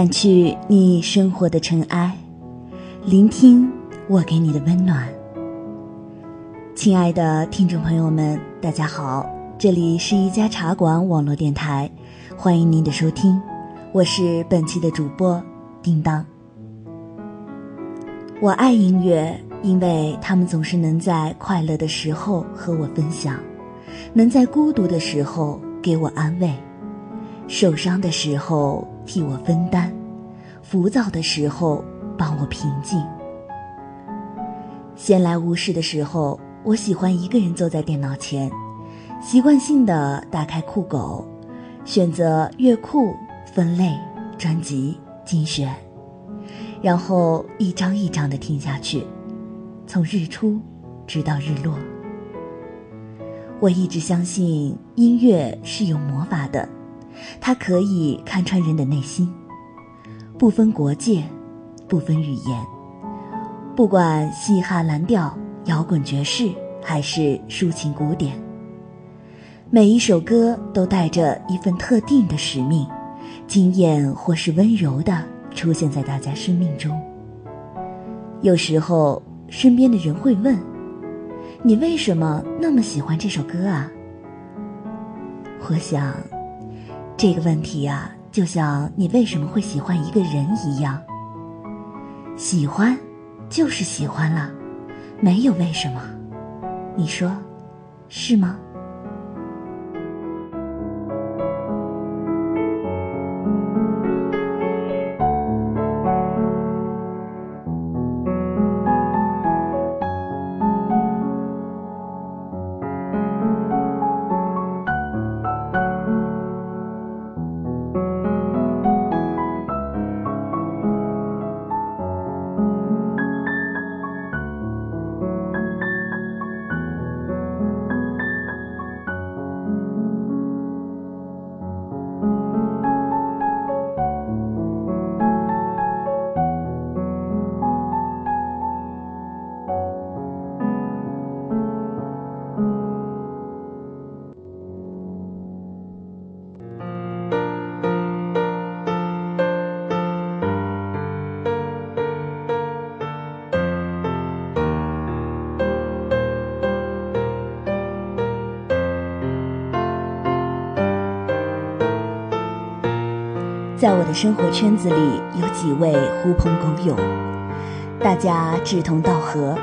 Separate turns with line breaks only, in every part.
掸去你生活的尘埃，聆听我给你的温暖。亲爱的听众朋友们，大家好，这里是一家茶馆网络电台，欢迎您的收听，我是本期的主播叮当。我爱音乐，因为他们总是能在快乐的时候和我分享，能在孤独的时候给我安慰。受伤的时候替我分担，浮躁的时候帮我平静。闲来无事的时候，我喜欢一个人坐在电脑前，习惯性的打开酷狗，选择乐库、分类、专辑、精选，然后一张一张的听下去，从日出直到日落。我一直相信音乐是有魔法的。它可以看穿人的内心，不分国界，不分语言，不管嘻哈、蓝调、摇滚、爵士，还是抒情、古典，每一首歌都带着一份特定的使命，惊艳或是温柔的出现在大家生命中。有时候，身边的人会问：“你为什么那么喜欢这首歌啊？”我想。这个问题呀，就像你为什么会喜欢一个人一样，喜欢就是喜欢了，没有为什么，你说是吗？在我的生活圈子里，有几位狐朋狗友，大家志同道合，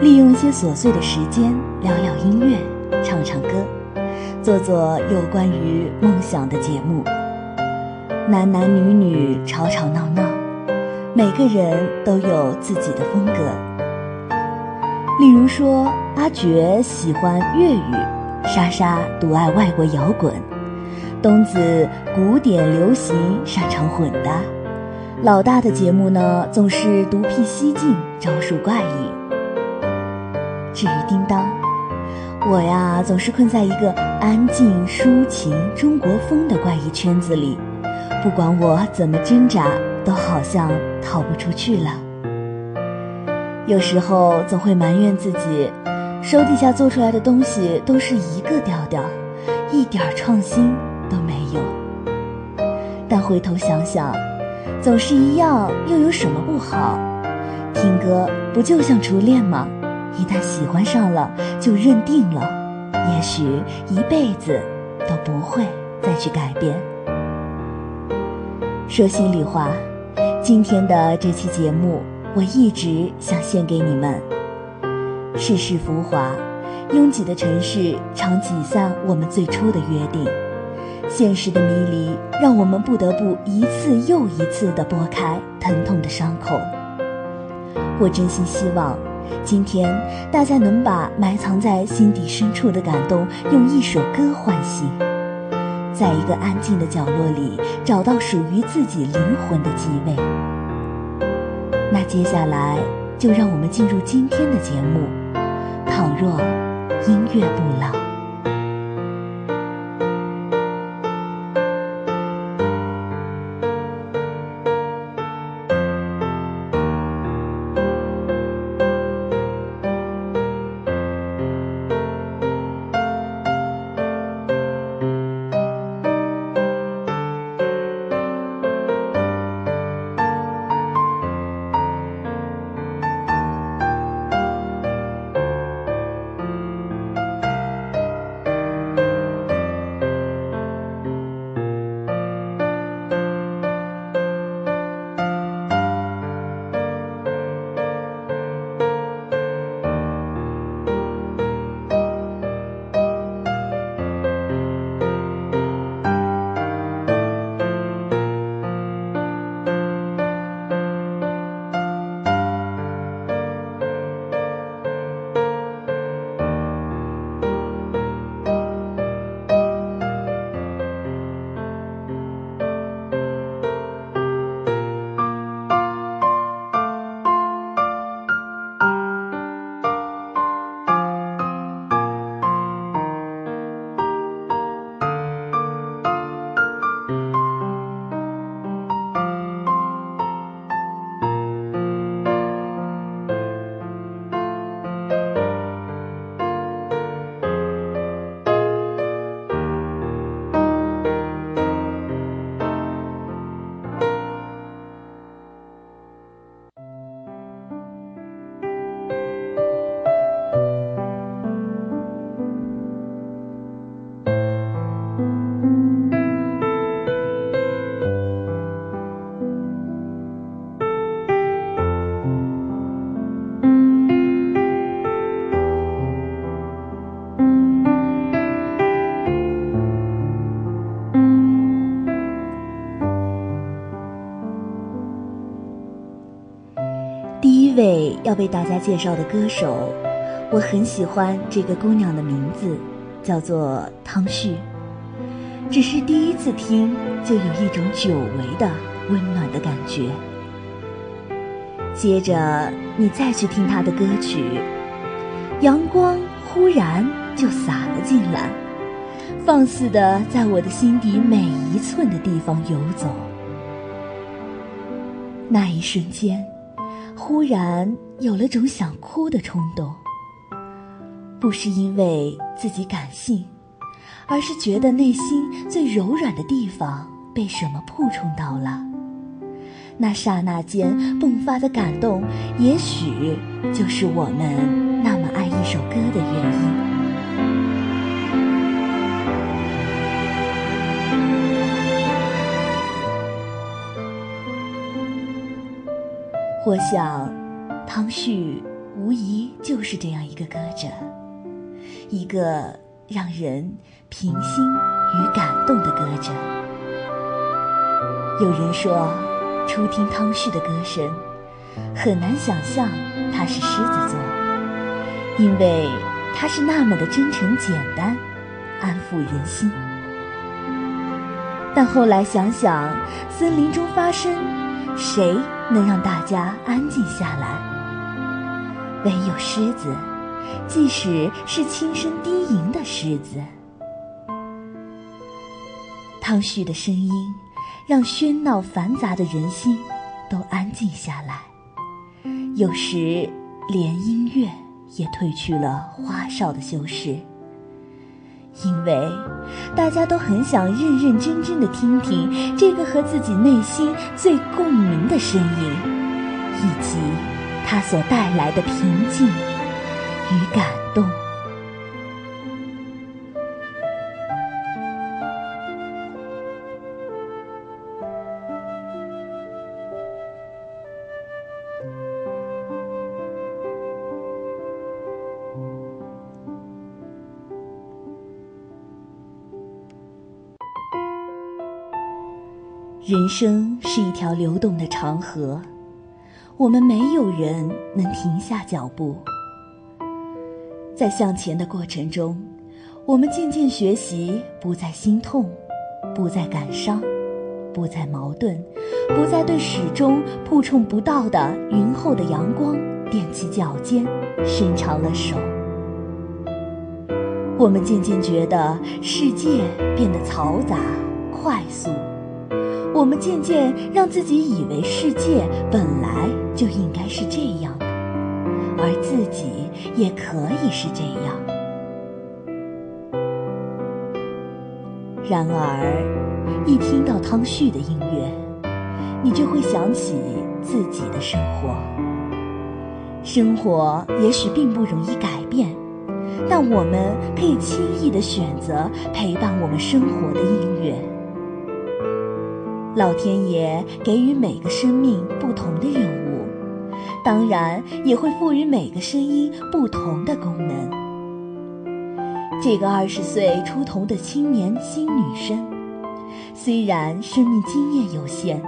利用一些琐碎的时间聊聊音乐，唱唱歌，做做有关于梦想的节目。男男女女吵吵闹闹，每个人都有自己的风格。例如说，阿珏喜欢粤语，莎莎独爱外国摇滚。东子古典流行擅长混搭，老大的节目呢总是独辟蹊径，招数怪异。至于叮当，我呀总是困在一个安静抒情中国风的怪异圈子里，不管我怎么挣扎，都好像逃不出去了。有时候总会埋怨自己，手底下做出来的东西都是一个调调，一点创新。都没有，但回头想想，总是一样，又有什么不好？听歌不就像初恋吗？一旦喜欢上了，就认定了，也许一辈子都不会再去改变。说心里话，今天的这期节目，我一直想献给你们。世事浮华，拥挤的城市常挤散我们最初的约定。现实的迷离，让我们不得不一次又一次地拨开疼痛的伤口。我真心希望，今天，大家能把埋藏在心底深处的感动用一首歌唤醒，在一个安静的角落里找到属于自己灵魂的机位。那接下来，就让我们进入今天的节目。倘若音乐不老。要被大家介绍的歌手，我很喜欢这个姑娘的名字，叫做汤旭。只是第一次听，就有一种久违的温暖的感觉。接着你再去听她的歌曲，阳光忽然就洒了进来，放肆的在我的心底每一寸的地方游走。那一瞬间。忽然有了种想哭的冲动，不是因为自己感性，而是觉得内心最柔软的地方被什么触碰到了。那刹那间迸发的感动，也许就是我们那么爱一首歌的原因。我想，汤旭无疑就是这样一个歌者，一个让人平心与感动的歌者。有人说，初听汤旭的歌声，很难想象他是狮子座，因为他是那么的真诚简单，安抚人心。但后来想想，森林中发生，谁？能让大家安静下来，唯有狮子，即使是轻声低吟的狮子。汤旭的声音，让喧闹繁杂的人心都安静下来，有时连音乐也褪去了花哨的修饰。因为大家都很想认认真真的听听这个和自己内心最共鸣的声音，以及它所带来的平静与感动。人生是一条流动的长河，我们没有人能停下脚步。在向前的过程中，我们渐渐学习不再心痛，不再感伤，不再矛盾，不再对始终扑冲不到的云后的阳光踮起脚尖，伸长了手。我们渐渐觉得世界变得嘈杂、快速。我们渐渐让自己以为世界本来就应该是这样的，而自己也可以是这样。然而，一听到汤旭的音乐，你就会想起自己的生活。生活也许并不容易改变。但我们可以轻易的选择陪伴我们生活的音乐。老天爷给予每个生命不同的任务，当然也会赋予每个声音不同的功能。这个二十岁出头的青年新女生，虽然生命经验有限，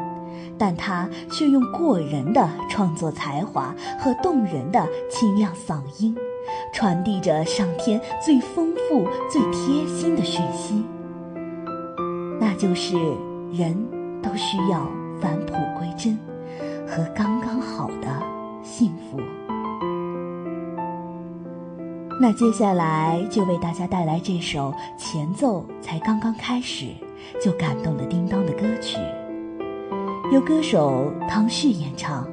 但她却用过人的创作才华和动人的清亮嗓音。传递着上天最丰富、最贴心的讯息，那就是人都需要返璞归真和刚刚好的幸福。那接下来就为大家带来这首前奏才刚刚开始就感动的叮当的歌曲，由歌手汤旭演唱。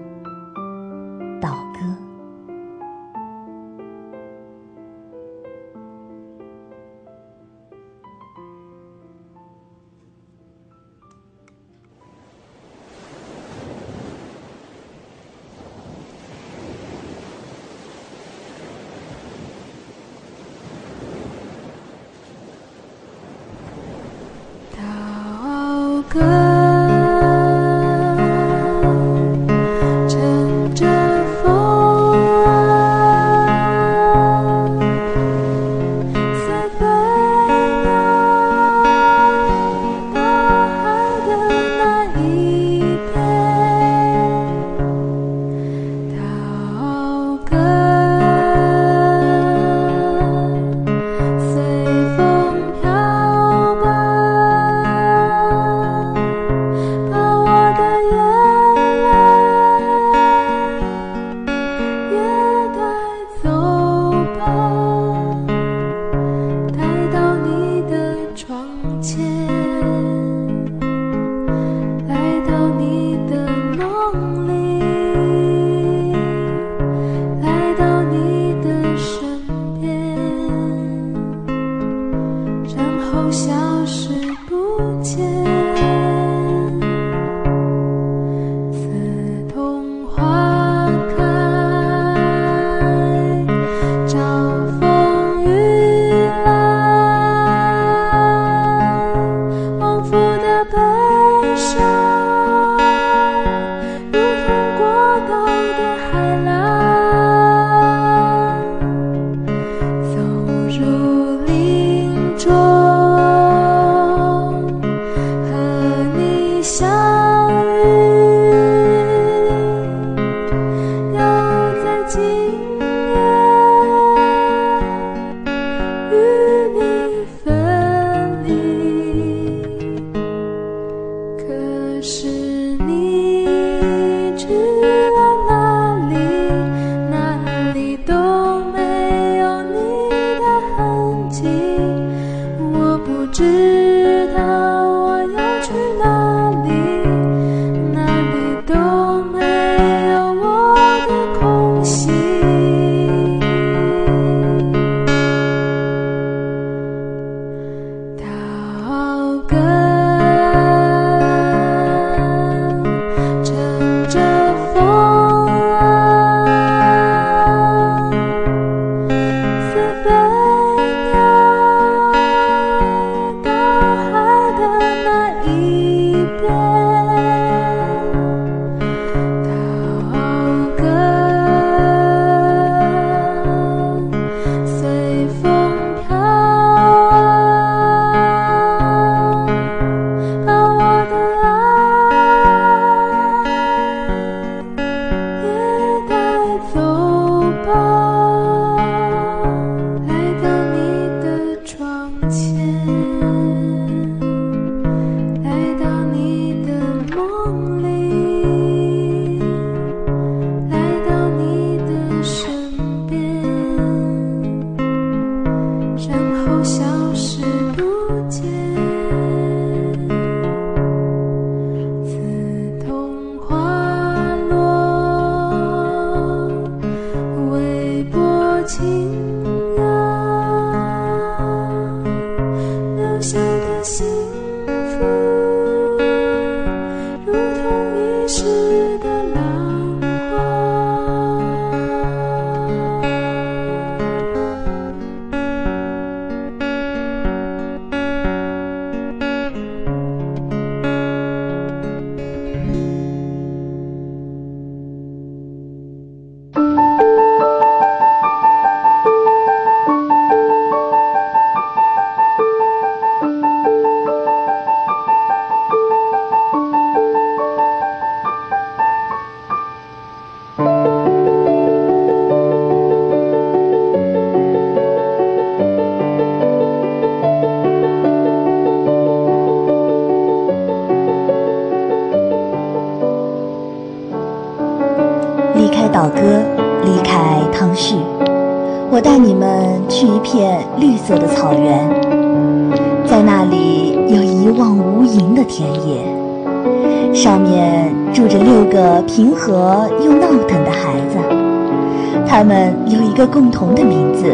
他们有一个共同的名字，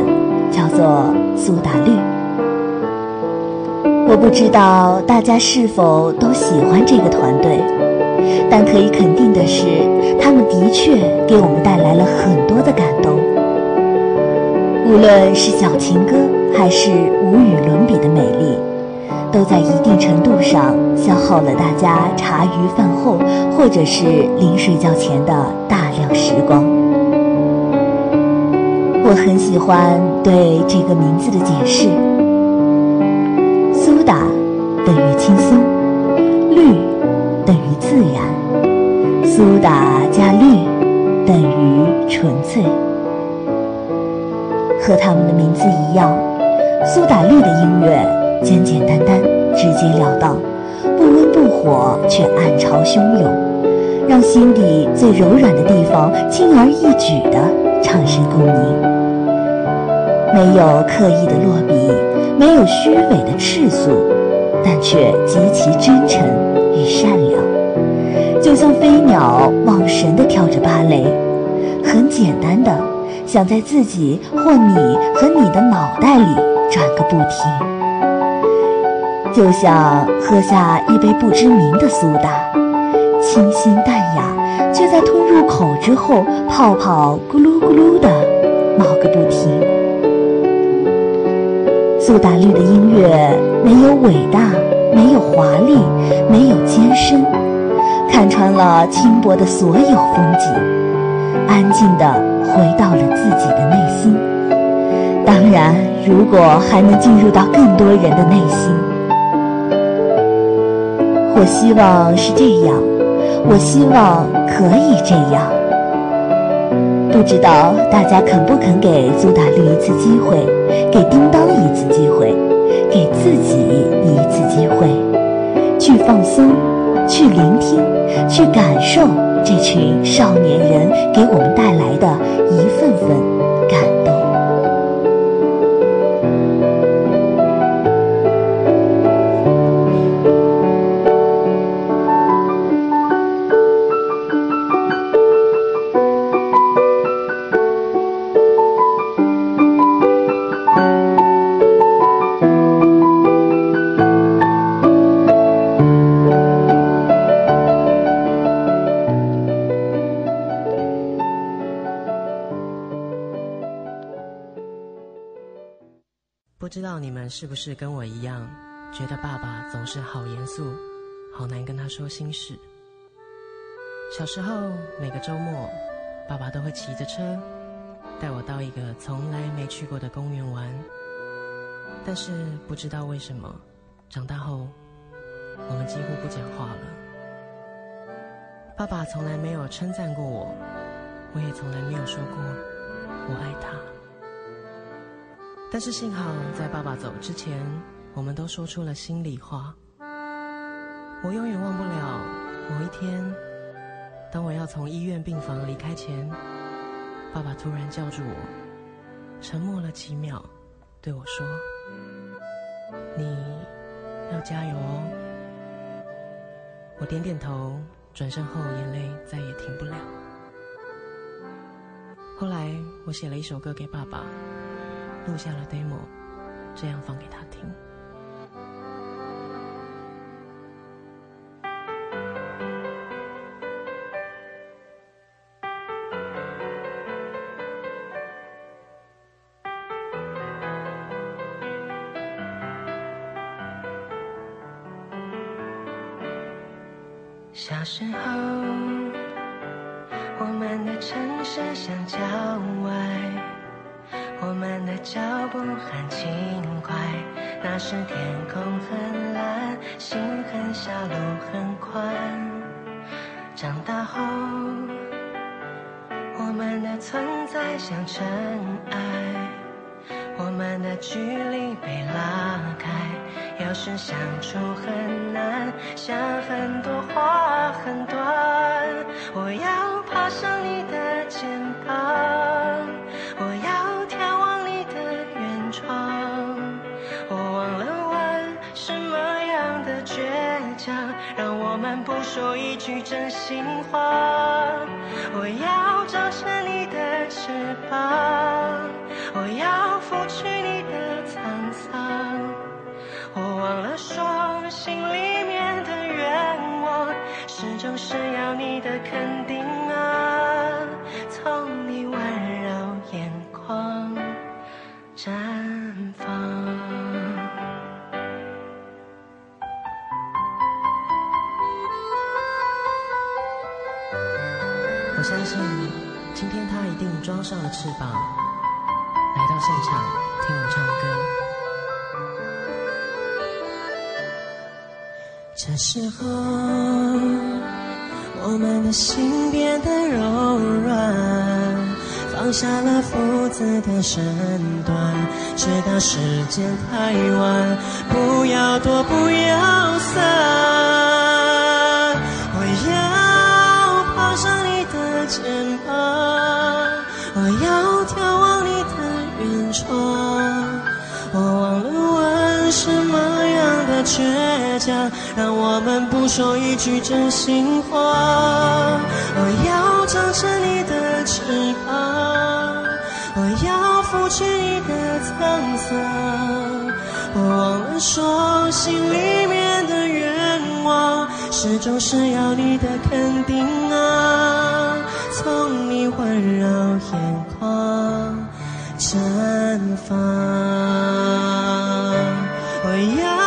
叫做苏打绿。我不知道大家是否都喜欢这个团队。但可以肯定的是，他们的确给我们带来了很多的感动。无论是小情歌，还是无与伦比的美丽，都在一定程度上消耗了大家茶余饭后或者是临睡觉前的大量时光。我很喜欢对这个名字的解释：苏打等于轻松，绿等于自然。苏打加绿等于纯粹，和他们的名字一样，苏打绿的音乐简简单单、直截了当，不温不火却暗潮汹涌，让心底最柔软的地方轻而易举地产生共鸣。没有刻意的落笔，没有虚伪的赤素，但却极其真诚与善良。就像飞鸟忘神地跳着芭蕾，很简单的想在自己或你和你的脑袋里转个不停。就像喝下一杯不知名的苏打，清新淡雅，却在吞入口之后，泡泡咕噜咕噜的冒个不停。苏打绿的音乐没有伟大，没有华丽，没有艰深。看穿了轻薄的所有风景，安静地回到了自己的内心。当然，如果还能进入到更多人的内心，我希望是这样，我希望可以这样。不知道大家肯不肯给苏打绿一次机会，给叮当一次机会，给自己一次机会，去放松。去聆听，去感受这群少年人给我们带来的一份份。
是跟我一样，觉得爸爸总是好严肃，好难跟他说心事。小时候每个周末，爸爸都会骑着车带我到一个从来没去过的公园玩。但是不知道为什么，长大后我们几乎不讲话了。爸爸从来没有称赞过我，我也从来没有说过我爱他。但是幸好，在爸爸走之前，我们都说出了心里话。我永远忘不了某一天，当我要从医院病房离开前，爸爸突然叫住我，沉默了几秒，对我说：“你要加油哦。”我点点头，转身后眼泪再也停不了。后来我写了一首歌给爸爸，录下了 demo，这样放给他听。小时候，我们的城市像郊外，我们的脚步很轻快。那时天空很蓝，心很小，路很宽。长大后，我们的存在像尘埃，我们的距离被拉开。有时相处很难，想很多话很短。我要爬上你的肩膀，们不说一句真心话。我要长成你的翅膀，我要拂去你的沧桑。我忘了说，心里面的愿望，始终是要你的肯定相信，今天他一定装上了翅膀，来到现场听我唱歌。这时候，我们的心变得柔软，放下了父子的身段，直到时间太晚，不要躲，不要散。倔强。让我们不说一句真心话。我要长成你的翅膀，我要拂去你的沧桑。我忘了说，心里面的愿望，始终是要你的肯定啊，从你温柔眼眶绽放。我要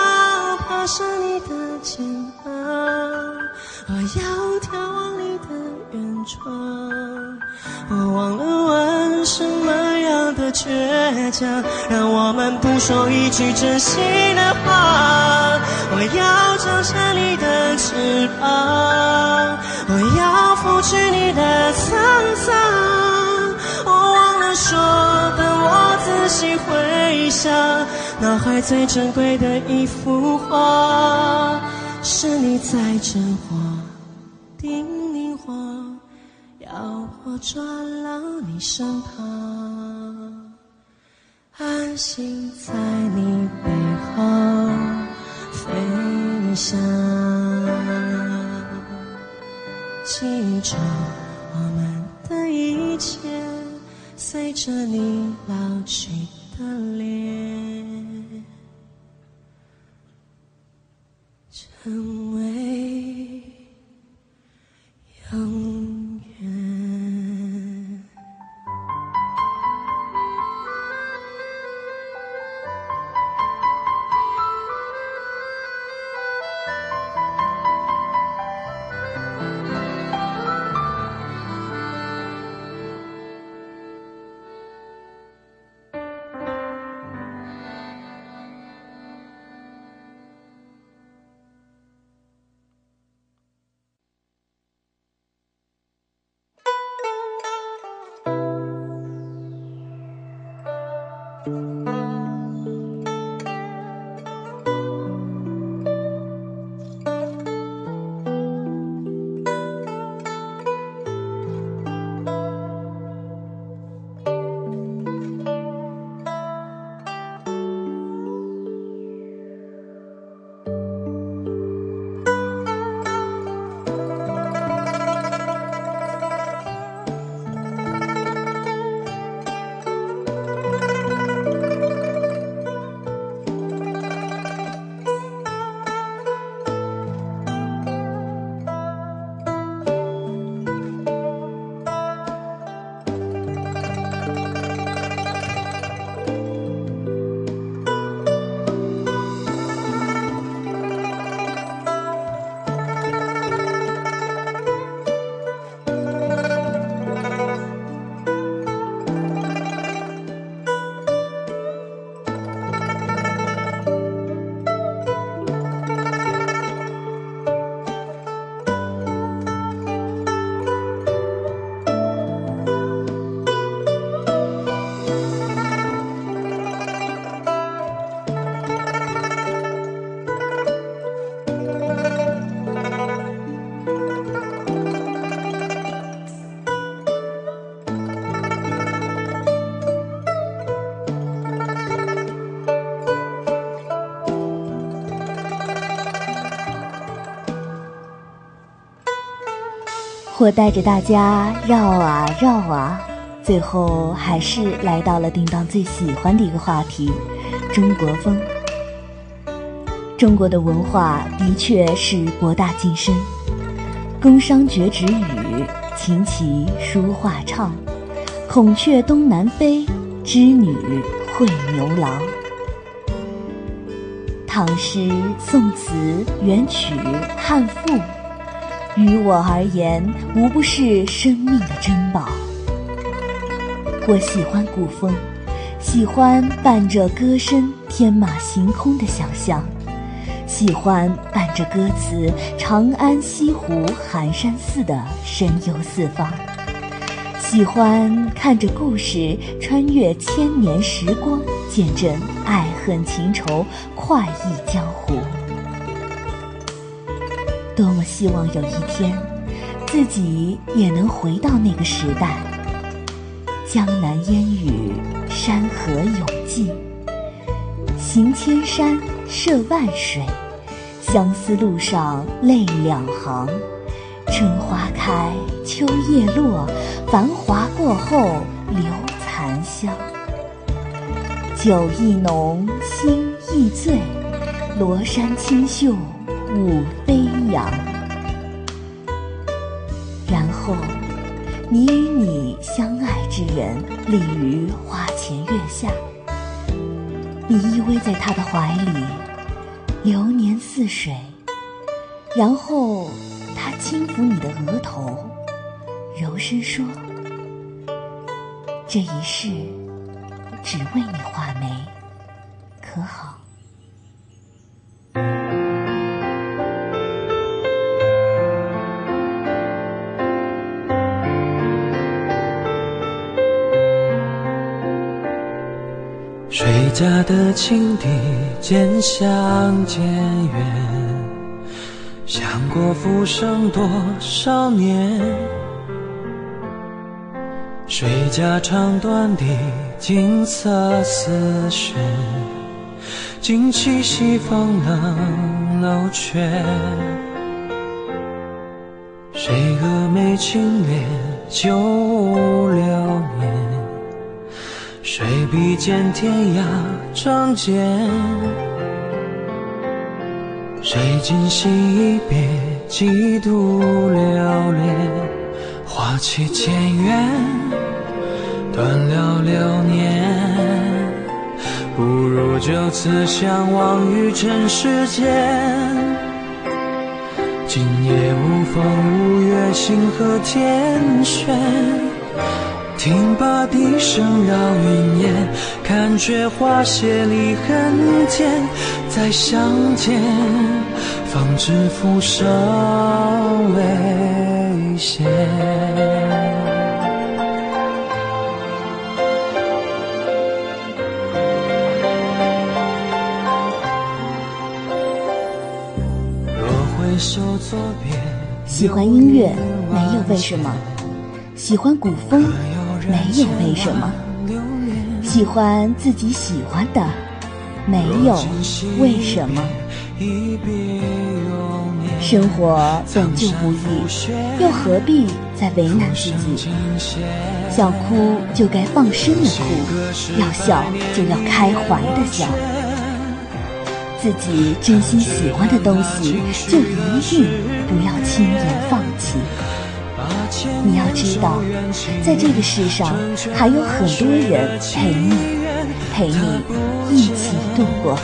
倔强，让我们不说一句真心的话。我要长成你的翅膀，我要拂去你的沧桑。我忘了说，等我仔细回想，脑海最珍贵的一幅画。是你在真话，叮咛我，要我抓牢你身旁，安心在你背后飞翔，记住我们的一切，随着你老去的脸。
我带着大家绕啊绕啊，最后还是来到了叮当最喜欢的一个话题——中国风。中国的文化的确是博大精深，宫商角徵羽，琴棋书画唱，孔雀东南飞，织女会牛郎。唐诗、宋词、元曲、汉赋。于我而言，无不是生命的珍宝。我喜欢古风，喜欢伴着歌声天马行空的想象，喜欢伴着歌词“长安西湖寒山寺”的神游四方，喜欢看着故事穿越千年时光，见证爱恨情仇，快意江湖希望有一天，自己也能回到那个时代。江南烟雨，山河永寂。行千山，涉万水，相思路上泪两行。春花开，秋叶落，繁华过后留残香。酒意浓，心亦醉，罗衫轻袖。舞飞扬，你与你相爱之人立于花前月下，你依偎在他的怀里，流年似水，然后他轻抚你的额头，柔声说：“这一世只为你画眉，可好？”
的青笛渐响渐远，想过浮生多少年？谁家唱断的锦瑟丝弦，惊起西风冷楼阙。谁蛾眉轻敛旧流年？谁比肩天涯仗剑？谁今夕一别，几度流连？花期渐远，断了流年。不如就此相忘于尘世间。今夜无风无月，星河天悬。听罢笛声绕云烟，看却花谢离恨天。再相见，方知浮生未歇。若回首作别，
喜欢音乐没有为什么，喜欢古风。没有为什么，喜欢自己喜欢的，没有为什么。生活本就不易，又何必再为难自己？想哭就该放声的哭，要笑就要开怀的笑。自己真心喜欢的东西，就一定不要轻言放弃。你要知道，在这个世上还有很多人陪你，陪你一起度过。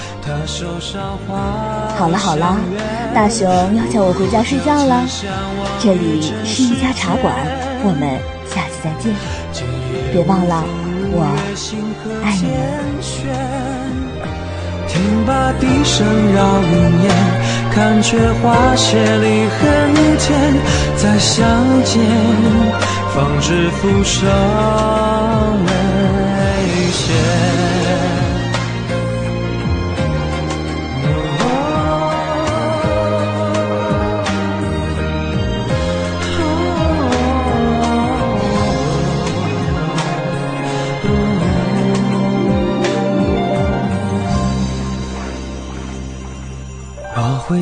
好了好了，大熊要叫我回家睡觉了。这里是一家茶馆，我们下次再见。别忘了，我爱你。
听罢笛声绕云烟。看却花谢离恨天，再相见，方知浮生。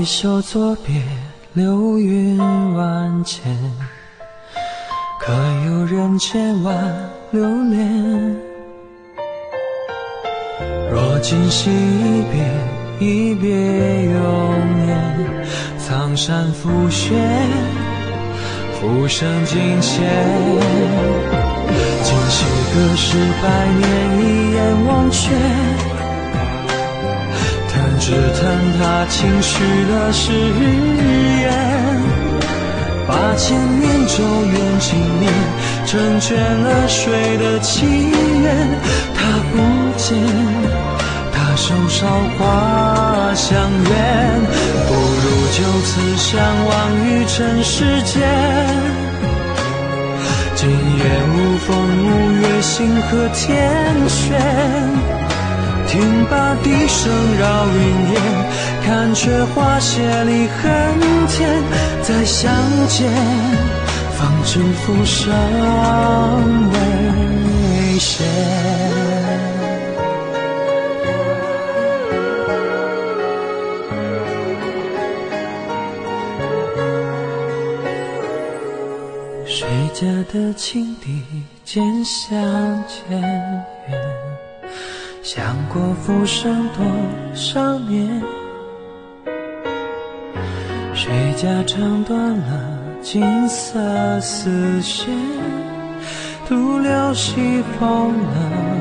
回首作别，流云万千，可有人千万留恋？若今夕一别，一别永年，苍山覆雪，浮生尽现。今夕隔世百年，一眼忘却。只叹他轻许的誓言。八千年咒怨经年，成全了谁的祈愿？他不见，他手梢花香远，不如就此相忘于尘世间。今夜无风无月，星河天悬。听罢笛声绕云烟，看却花谢离恨天。再相见，方知浮生未歇。谁家的青笛渐相渐？想过浮生多少年，谁家唱断了金色丝线，独留西风冷。